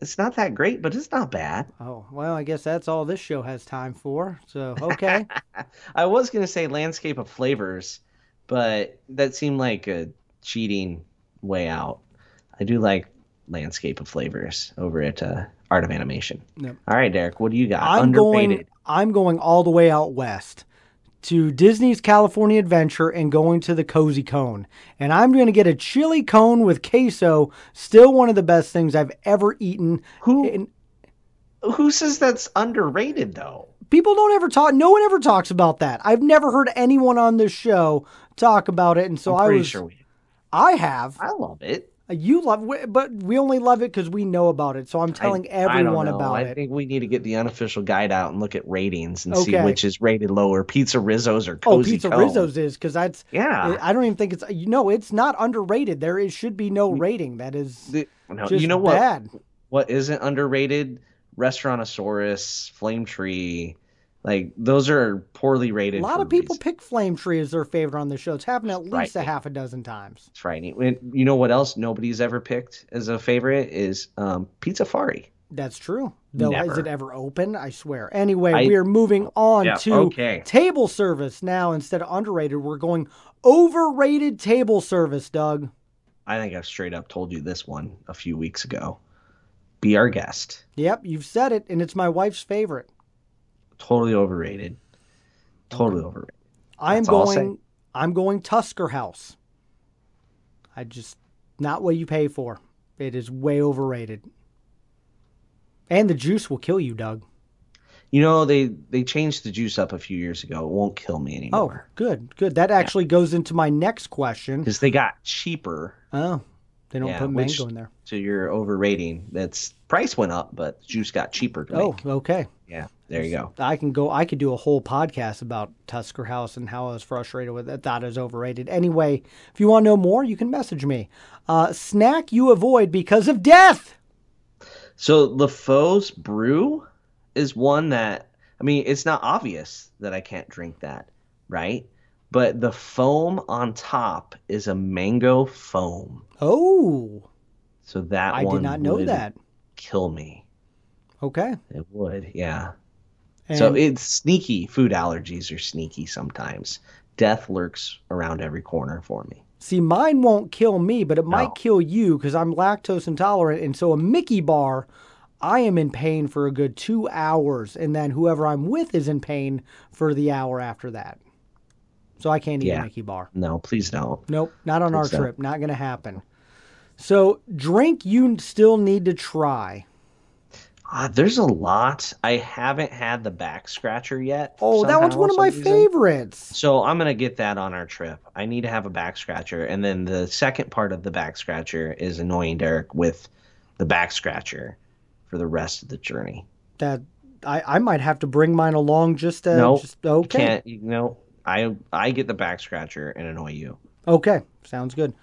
It's not that great, but it's not bad. Oh, well, I guess that's all this show has time for. So, okay. [LAUGHS] I was gonna say Landscape of Flavors, but that seemed like a cheating way out. I do like Landscape of Flavors over at uh, Art of Animation. Yep. All right, Derek, what do you got? I'm Underrated. going I'm going all the way out west to Disney's California Adventure and going to the Cozy Cone. And I'm going to get a chili cone with queso, still one of the best things I've ever eaten. Who who says that's underrated though? People don't ever talk no one ever talks about that. I've never heard anyone on this show talk about it and so I'm I was sure we. I have. I love it. Uh, you love, but we only love it because we know about it. So I'm telling I- I everyone know. about I it. I think we need to get the unofficial guide out and look at ratings and see which is rated lower: Pizza Rizzo's or oh, Pizza Cone. Rizzo's is because that's. Yeah. I don't even think it's. You know, it's not underrated. There is should be no rating. That is The- no, just you know what? bad. What isn't underrated? Restaurantosaurus, Flame Tree, like those are poorly rated. A lot of people pick Flame Tree as their favorite on the show. It's happened at least a half a dozen times. It's frightening. When- You know what else nobody's ever picked as a favorite is um, Pizzafari. That's true. Though, is it ever open? I swear. Anyway, I- we are moving on Yeah, to okay. table service now. Instead of underrated, we're going overrated table service, Doug. I think I've straight up told you this one a few weeks ago. Be our guest. Yep, you've said it, and it's my wife's favorite. Totally overrated. Totally overrated. I'm That's all I'll say. going. I'm going Tusker House. I just not what you pay for. It is way overrated. And the juice will kill you, Doug. You know they they changed the juice up a few years ago. It won't kill me anymore. Oh, good, good. That actually goes into my next question. because they got cheaper. Oh, they don't Yeah, put which- mango in there. So you're overrating. That's price went up, but juice got cheaper. Oh, make. okay. yeah. There you go. I can go. I could do a whole podcast about Tusker House and how I was frustrated with it. Thought it was overrated. Anyway, if you want to know more, you can message me. Uh, snack you avoid because of death. So LeFou's brew is one that I mean, it's not obvious that I can't drink that, right? But the foam on top is a mango foam. Oh, So that I did not know would that. Kill me. Okay. It would, yeah. And so it's sneaky. Food allergies are sneaky sometimes. Death lurks around every corner for me. see, mine won't kill me, but it might kill you because I'm lactose intolerant, and so a Mickey bar, I am in pain for a good two hours, and then whoever I'm with is in pain for the hour after that. So I can't eat a Yeah. Mickey bar. No, please don't. Nope, not on our don't. trip. Not going to happen. So, drink you still need to try. Ah, there's a lot. I haven't had the back scratcher yet. Oh, that one's one of my reason. favorites. So I'm gonna get that on our trip. I need to have a back scratcher, and then the second part of the back scratcher is annoying Derek with the back scratcher for the rest of the journey. That I, I might have to bring mine along just to no, just okay. can't. You know, I I get the back scratcher and annoy you. Okay, sounds good.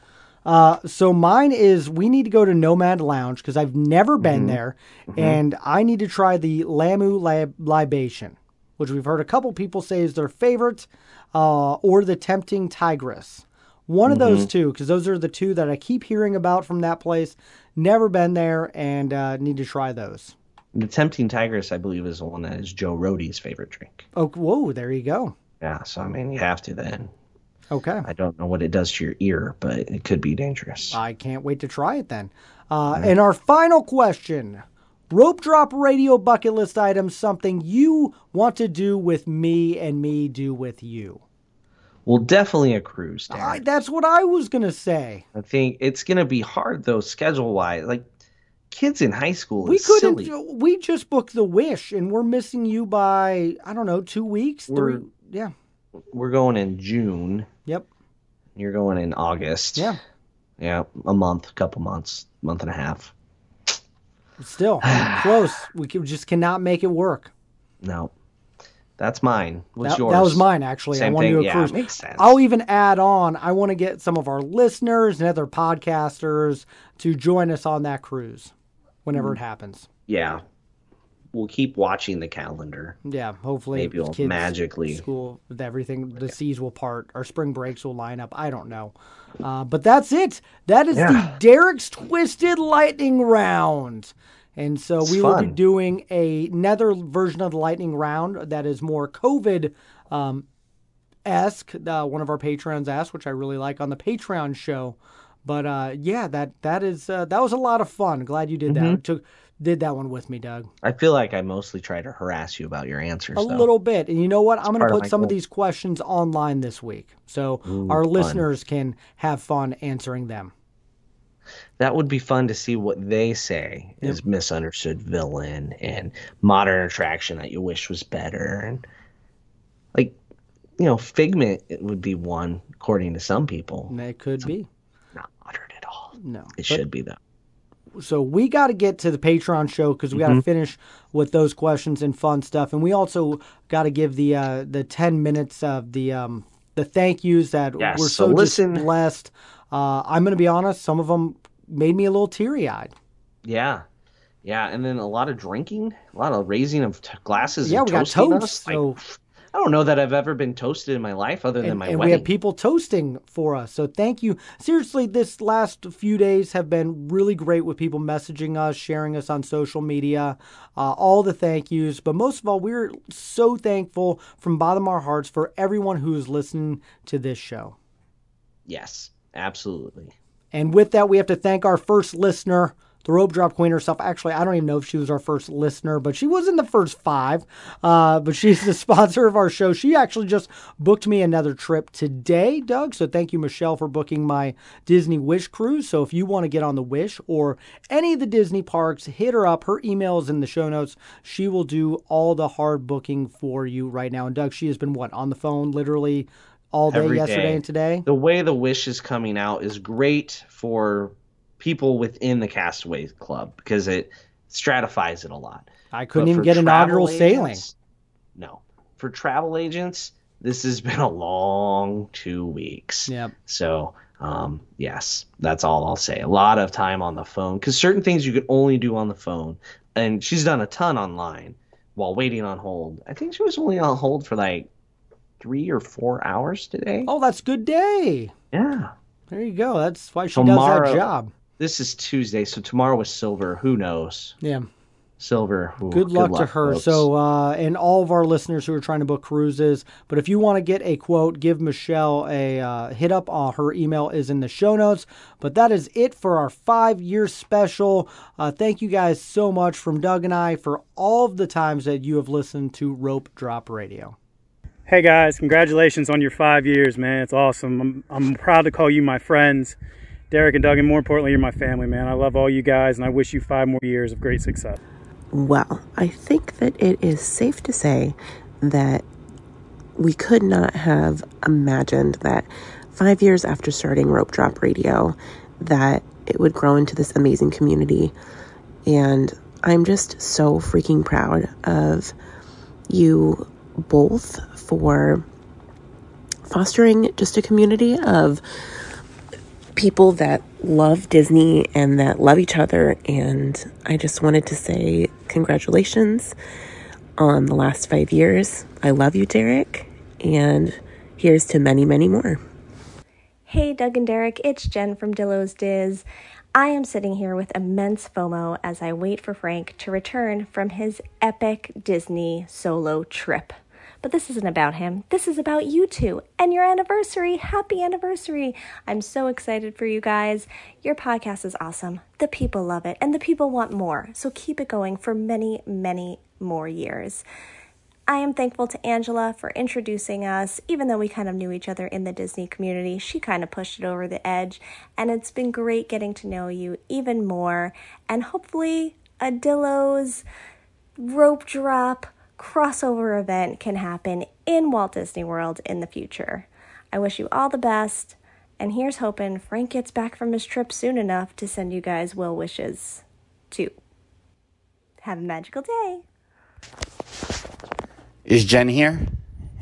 Uh, so mine is we need to go to Nomad Lounge because I've never been Mm-hmm. there, and I need to try the Lamu lib- libation, which we've heard a couple people say is their favorite, uh, or the Tempting Tigress. One of Mm-hmm. those two, because those are the two that I keep hearing about from that place. Never been there, and uh, need to try those. The Tempting Tigress, I believe, is the one that is Joe Rohde's favorite drink. Oh, whoa! There you go. Yeah, so I mean, you have to then. Okay. I don't know what it does to your ear, but it could be dangerous. I can't wait to try it then. Uh, And our final question Rope Drop Radio bucket list item something you want to do with me and me do with you. well, definitely a cruise. I, that's what I was going to say. I think it's going to be hard though, schedule wise. Like kids in high school, We couldn't. silly. We just booked the Wish, and we're missing you by I don't know two weeks, We're- 3 Yeah. We're going in June. Yep. You're going in August. Yeah. Yeah, a month, couple months, month and a half. Still [SIGHS] close. We can, just cannot make it work. No, that's mine. What's That, yours? that was mine actually. I Same want to do a Yeah, cruise. makes sense. I'll even add on. I want to get some of our listeners and other podcasters to join us on that cruise whenever Mm. it happens. Yeah, we'll keep watching the calendar. Yeah, hopefully Maybe it'll kids, magically- school with everything. The seas will part. Our spring breaks will line up. I don't know, uh, but that's it. That is the Yeah. Derek's Twisted Lightning Round. And so It's we will be doing a, another version of the lightning round that is more COVID um, esque. Uh, one of our patrons asked, which I really like on the Patreon show. But uh, yeah, that that is uh, that was a lot of fun. Glad you did Mm-hmm. that. Took did that one with me, Doug. I feel like I mostly try to harass you about your answers. A though. little bit. And you know what? I'm going to put some of these questions online this week. So our listeners can have fun answering them. That would be fun to see what they say is misunderstood villain and modern attraction that you wish was better. And like, you know, Figment it would be one according to some people. It could be. Not modern at all. No. It should be though. So we got to get to the Patreon show because we got Mm-hmm. to finish with those questions and fun stuff, and we also got to give the uh, the ten minutes of the um, the thank yous that Yes, we're so so, listen- blessed. Uh, I'm going to be honest; some of them made me a little teary eyed. Yeah. Yeah, and then a lot of drinking, a lot of raising of t- glasses. Yeah, and we got toasting us. toast, Like, so- I don't know that I've ever been toasted in my life other than and, my and we wedding. have people toasting for us. So thank you. Seriously, this last few days have been really great with people messaging us, sharing us on social media, uh, all the thank yous. But most of all, we're so thankful from bottom of our hearts for everyone who is listening to this show. yes, absolutely. And with that, we have to thank our first listener, the rope drop queen herself. Actually, I don't even know if she was our first listener, but she was in the first five. Uh, but she's the [LAUGHS] sponsor of our show. She actually just booked me another trip today, Doug. So thank you, Michelle, for booking my Disney Wish cruise. So if you want to get on the Wish or any of the Disney parks, hit her up. Her email is in the show notes. She will do all the hard booking for you right now. And Doug, she has been what on the phone literally all day Every yesterday day. and today. The way the wish is coming out is great for people within the Castaway Club because it stratifies it a lot. I couldn't But even get inaugural travel sailing. No. For travel agents, this has been a long two weeks. Yep. So, um, yes, that's all I'll say. A lot of time on the phone because certain things you could only do on the phone. And she's done a ton online while waiting on hold. I think she was only on hold for like three or four hours today. Oh, that's good day. Yeah. There you go. That's why she Tomorrow- does that job. This is Tuesday, so tomorrow was Silver. Who knows? Yeah. Silver. ooh, Good luck, to her. folks. So, uh, and all of our listeners who are trying to book cruises. But if you want to get a quote, give Michelle a uh, hit up. Uh, her email is in the show notes. But that is it for our five year special. Uh, thank you guys so much from Doug and I for all of the times that you have listened to Rope Drop Radio. Hey guys, congratulations on your five years, man. It's awesome. I'm, I'm proud to call you my friends, Derek and Doug, and more importantly, you're my family, man. I love all you guys, and I wish you five more years of great success. Well, I think that it is safe to say that we could not have imagined that five years after starting Rope Drop Radio, that it would grow into this amazing community. And I'm just so freaking proud of you both for fostering just a community of people that love Disney and that love each other. And I just wanted to say congratulations on the last five years. I love you, Derek. And here's to many, many more. Hey, Doug and Derek, it's Jen from Dillo's Diz. I am sitting here with immense FOMO as I wait for Frank to return from his epic Disney solo trip. But this isn't about him. This is about you two and your anniversary. Happy anniversary. I'm so excited for you guys. Your podcast is awesome. The people love it, and the people want more. So keep it going for many, many more years. I am thankful to Angela for introducing us. Even though we kind of knew each other in the Disney community, she kind of pushed it over the edge. And it's been great getting to know you even more. And hopefully, a Dillo's rope drop crossover event can happen in Walt Disney World in the future. I wish you all the best. And here's hoping Frank gets back from his trip soon enough to send you guys well wishes, too. Have a magical day. Is Jen here?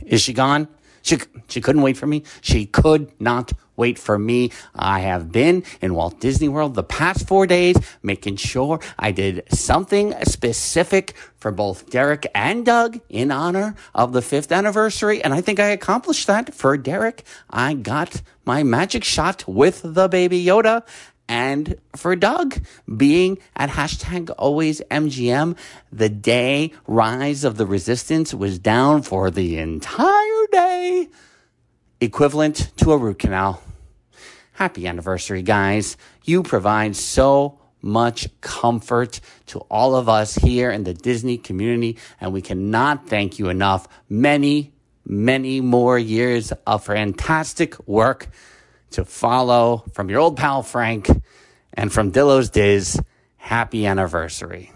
Is she gone? She, she couldn't wait for me. She could not wait for me. I have been in Walt Disney World the past four days, making sure I did something specific for both Derek and Doug in honor of the fifth anniversary. And I think I accomplished that for Derek. I got my magic shot with the baby Yoda and for Doug being at hashtag always MGM, the day Rise of the Resistance was down for the entire day, equivalent to a root canal. Happy anniversary, guys. You provide so much comfort to all of us here in the Disney community, and we cannot thank you enough. Many, many more years of fantastic work to follow from your old pal Frank and from Dillo's Diz. Happy anniversary.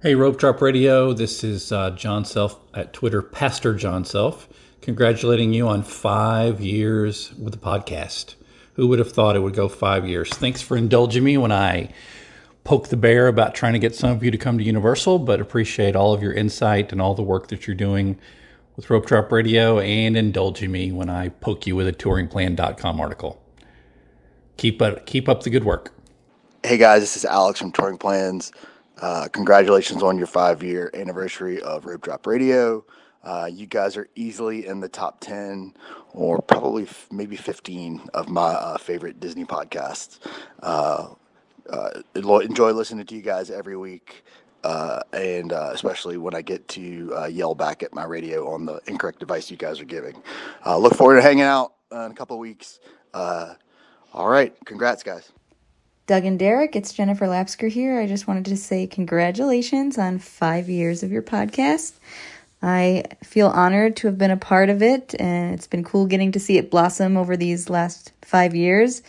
Hey, Rope Drop Radio. This is uh, John Self at Twitter, Pastor John Self, congratulating you on five years with the podcast. Who would have thought it would go five years? Thanks for indulging me when I poke the bear about trying to get some of you to come to Universal, but appreciate all of your insight and all the work that you're doing with Rope Drop Radio and indulging me when I poke you with a touringplan.com article. Keep up, keep up the good work. Hey guys, this is Alex from TouringPlans. Uh, congratulations on your five year anniversary of Rope Drop Radio. Uh, you guys are easily in the top 10 or probably f- maybe 15 of my uh, favorite Disney podcasts. Uh, uh, enjoy listening to you guys every week. Uh, and especially when I get to yell back at my radio on the incorrect device you guys are giving. look forward to hanging out in a couple weeks. all right. Congrats, guys. Doug and Derek, it's Jennifer Lapsker here. I just wanted to say congratulations on five years of your podcast. I feel honored to have been a part of it, and it's been cool getting to see it blossom over these last five years.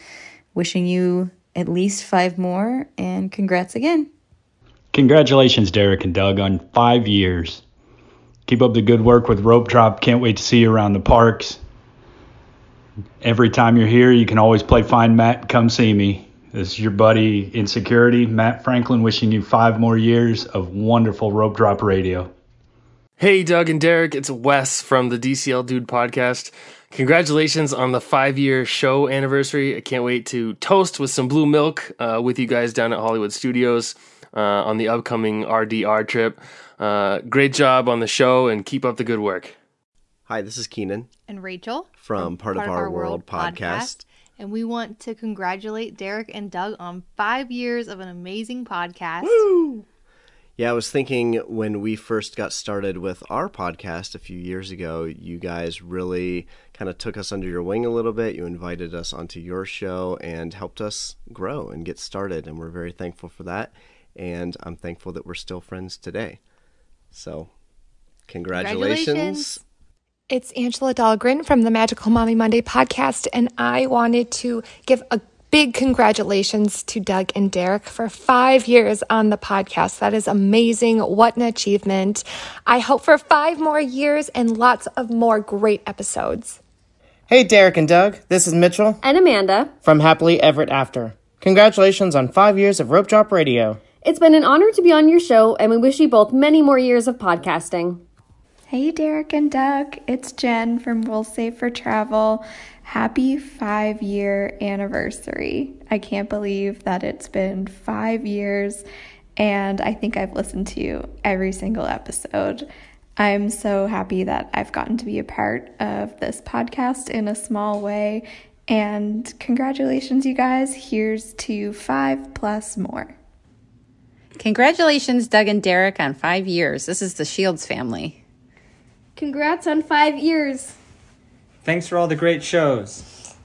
Wishing you at least five more, and congrats again. Congratulations, Derek and Doug, on five years. Keep up the good work with Rope Drop. Can't wait to see you around the parks. Every time you're here, you can always play Find Matt. Come see me. This is your buddy Insecurity, Matt Franklin, wishing you five more years of wonderful rope drop radio. Hey, Doug and Derek, it's Wes from the DCL Dude podcast. Congratulations on the five year show anniversary. I can't wait to toast with some blue milk uh, with you guys down at Hollywood Studios uh, on the upcoming RDR trip. Uh, great job on the show and keep up the good work. Hi, this is Keenan. And Rachel. From, from Part, Part, of, Our, Our World, World podcast. podcast and we want to congratulate Derek and Doug on five years of an amazing podcast. Woo! Yeah, I was thinking when we first got started with our podcast a few years ago, you guys really kind of took us under your wing a little bit. You invited us onto your show and helped us grow and get started, and we're very thankful for that. And I'm thankful that we're still friends today. So, congratulations. congratulations. It's Angela Dahlgren from the Magical Mommy Monday podcast, and I wanted to give a big congratulations to Doug and Derek for five years on the podcast. That is amazing. What an achievement. I hope for five more years and lots of more great episodes. Hey, Derek and Doug. This is Mitchell. And Amanda. From Happily Ever After. Congratulations on five years of Rope Drop Radio. It's been an honor to be on your show, and we wish you both many more years of podcasting. Hey, Derek and Doug. It's Jen from Will Save for Travel. Happy five year anniversary. I can't believe that it's been five years, and I think I've listened to every single episode. I'm so happy that I've gotten to be a part of this podcast in a small way. And congratulations, you guys. Here's to five plus more. Congratulations, Doug and Derek, on five years. This is the Shields family. Congrats on five years. Thanks for all the great shows.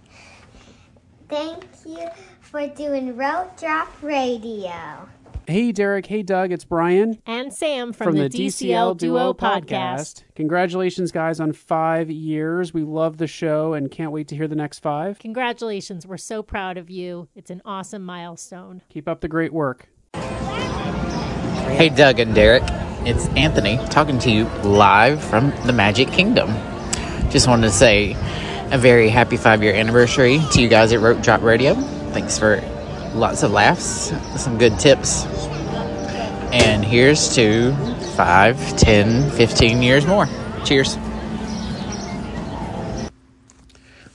Thank you for doing Rope Drop Radio. Hey, Derek. Hey, Doug. It's Brian. And Sam from, the, DCL Duo podcast. Congratulations, guys, on five years. We love the show and can't wait to hear the next five. Congratulations. We're so proud of you. It's an awesome milestone. Keep up the great work. Hey, Doug and Derek. It's Anthony talking to you live from the Magic Kingdom. Just wanted to say a very happy five year anniversary to you guys at Rope Drop Radio. Thanks for lots of laughs, some good tips. And here's to 5, 10, 15 years more. Cheers.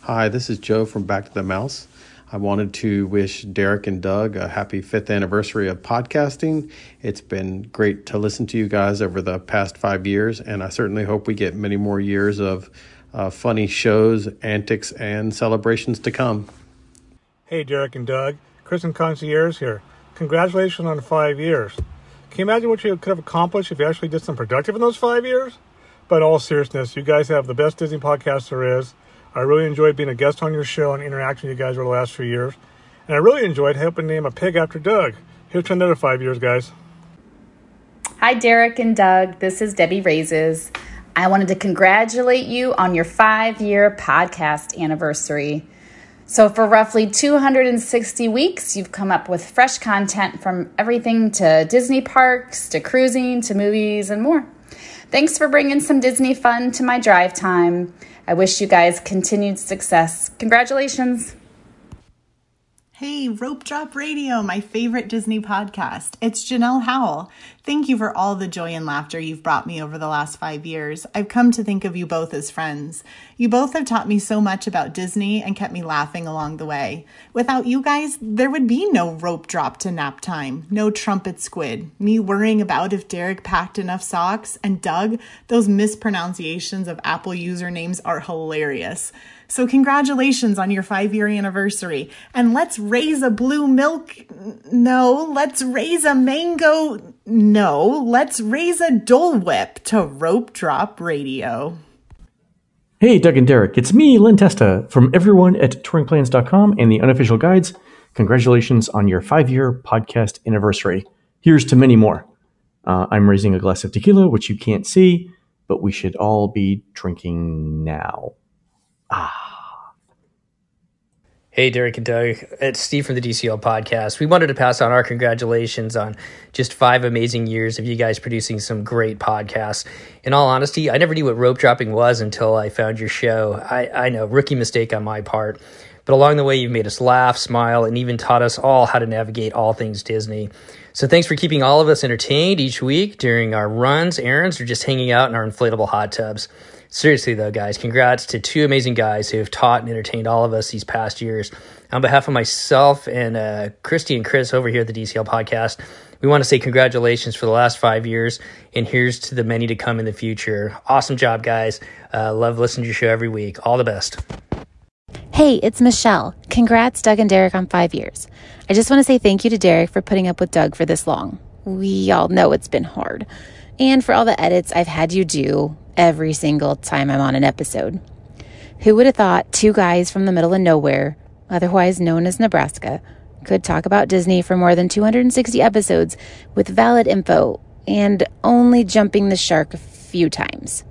Hi, this is Joe from Back to the Mouse. I wanted to wish Derek and Doug a happy fifth anniversary of podcasting. It's been great to listen to you guys over the past five years, and I certainly hope we get many more years of uh, funny shows, antics, and celebrations to come. Hey, Derek and Doug. Chris and Concierge here. Congratulations on five years. Can you imagine what you could have accomplished if you actually did some productive in those five years? But in all seriousness, you guys have the best Disney podcast there is. I really enjoyed being a guest on your show and interacting with you guys over the last few years. And I really enjoyed helping name a pig after Doug. Here's to another five years, guys. Hi, Derek and Doug. This is Debbie Raises. I wanted to congratulate you on your five year podcast anniversary. So, for roughly 260 weeks, you've come up with fresh content from everything to Disney parks, to cruising, to movies, and more. Thanks for bringing some Disney fun to my drive time. I wish you guys continued success. Congratulations. Hey, Rope Drop Radio, my favorite Disney podcast. It's Janelle Howell. Thank you for all the joy and laughter you've brought me over the last five years. I've come to think of you both as friends. You both have taught me so much about Disney and kept me laughing along the way. Without you guys, there would be no rope drop to nap time, no trumpet squid, me worrying about if Derek packed enough socks, and Doug, those mispronunciations of Apple usernames are hilarious. So, congratulations on your five year anniversary. And let's raise a blue milk. No, let's raise a mango. No, let's raise a Dole Whip to Rope Drop Radio. Hey, Doug and Derek, it's me, Len Testa, from everyone at touringplans.com and the unofficial guides. Congratulations on your five year podcast anniversary. Here's to many more. Uh, I'm raising a glass of tequila, which you can't see, but we should all be drinking now. Ah. Hey, Derek and Doug. It's Steve from the DCL podcast. We wanted to pass on our congratulations on just five amazing years of you guys producing some great podcasts. In all honesty, I never knew what rope dropping was until I found your show. I, I know, rookie mistake on my part. But along the way, you've made us laugh, smile, and even taught us all how to navigate all things Disney. So thanks for keeping all of us entertained each week during our runs, errands, or just hanging out in our inflatable hot tubs. Seriously, though, guys, congrats to two amazing guys who have taught and entertained all of us these past years. On behalf of myself and uh, Christy and Chris over here at the DCL podcast, we want to say congratulations for the last five years, and here's to the many to come in the future. Awesome job, guys. Uh, love listening to your show every week. All the best. Hey, it's Michelle. Congrats, Doug and Derek, on five years. I just want to say thank you to Derek for putting up with Doug for this long. We all know it's been hard. And for all the edits I've had you do every single time I'm on an episode. Who would have thought two guys from the middle of nowhere, otherwise known as Nebraska, could talk about Disney for more than 260 episodes with valid info and only jumping the shark a few times?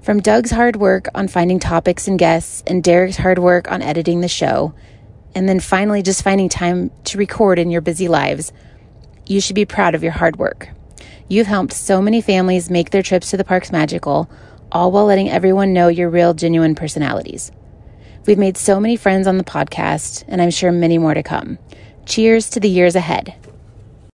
From Doug's hard work on finding topics and guests, and Derek's hard work on editing the show, and then finally just finding time to record in your busy lives, you should be proud of your hard work. You've helped so many families make their trips to the parks magical, all while letting everyone know your real, genuine personalities. We've made so many friends on the podcast, and I'm sure many more to come. Cheers to the years ahead.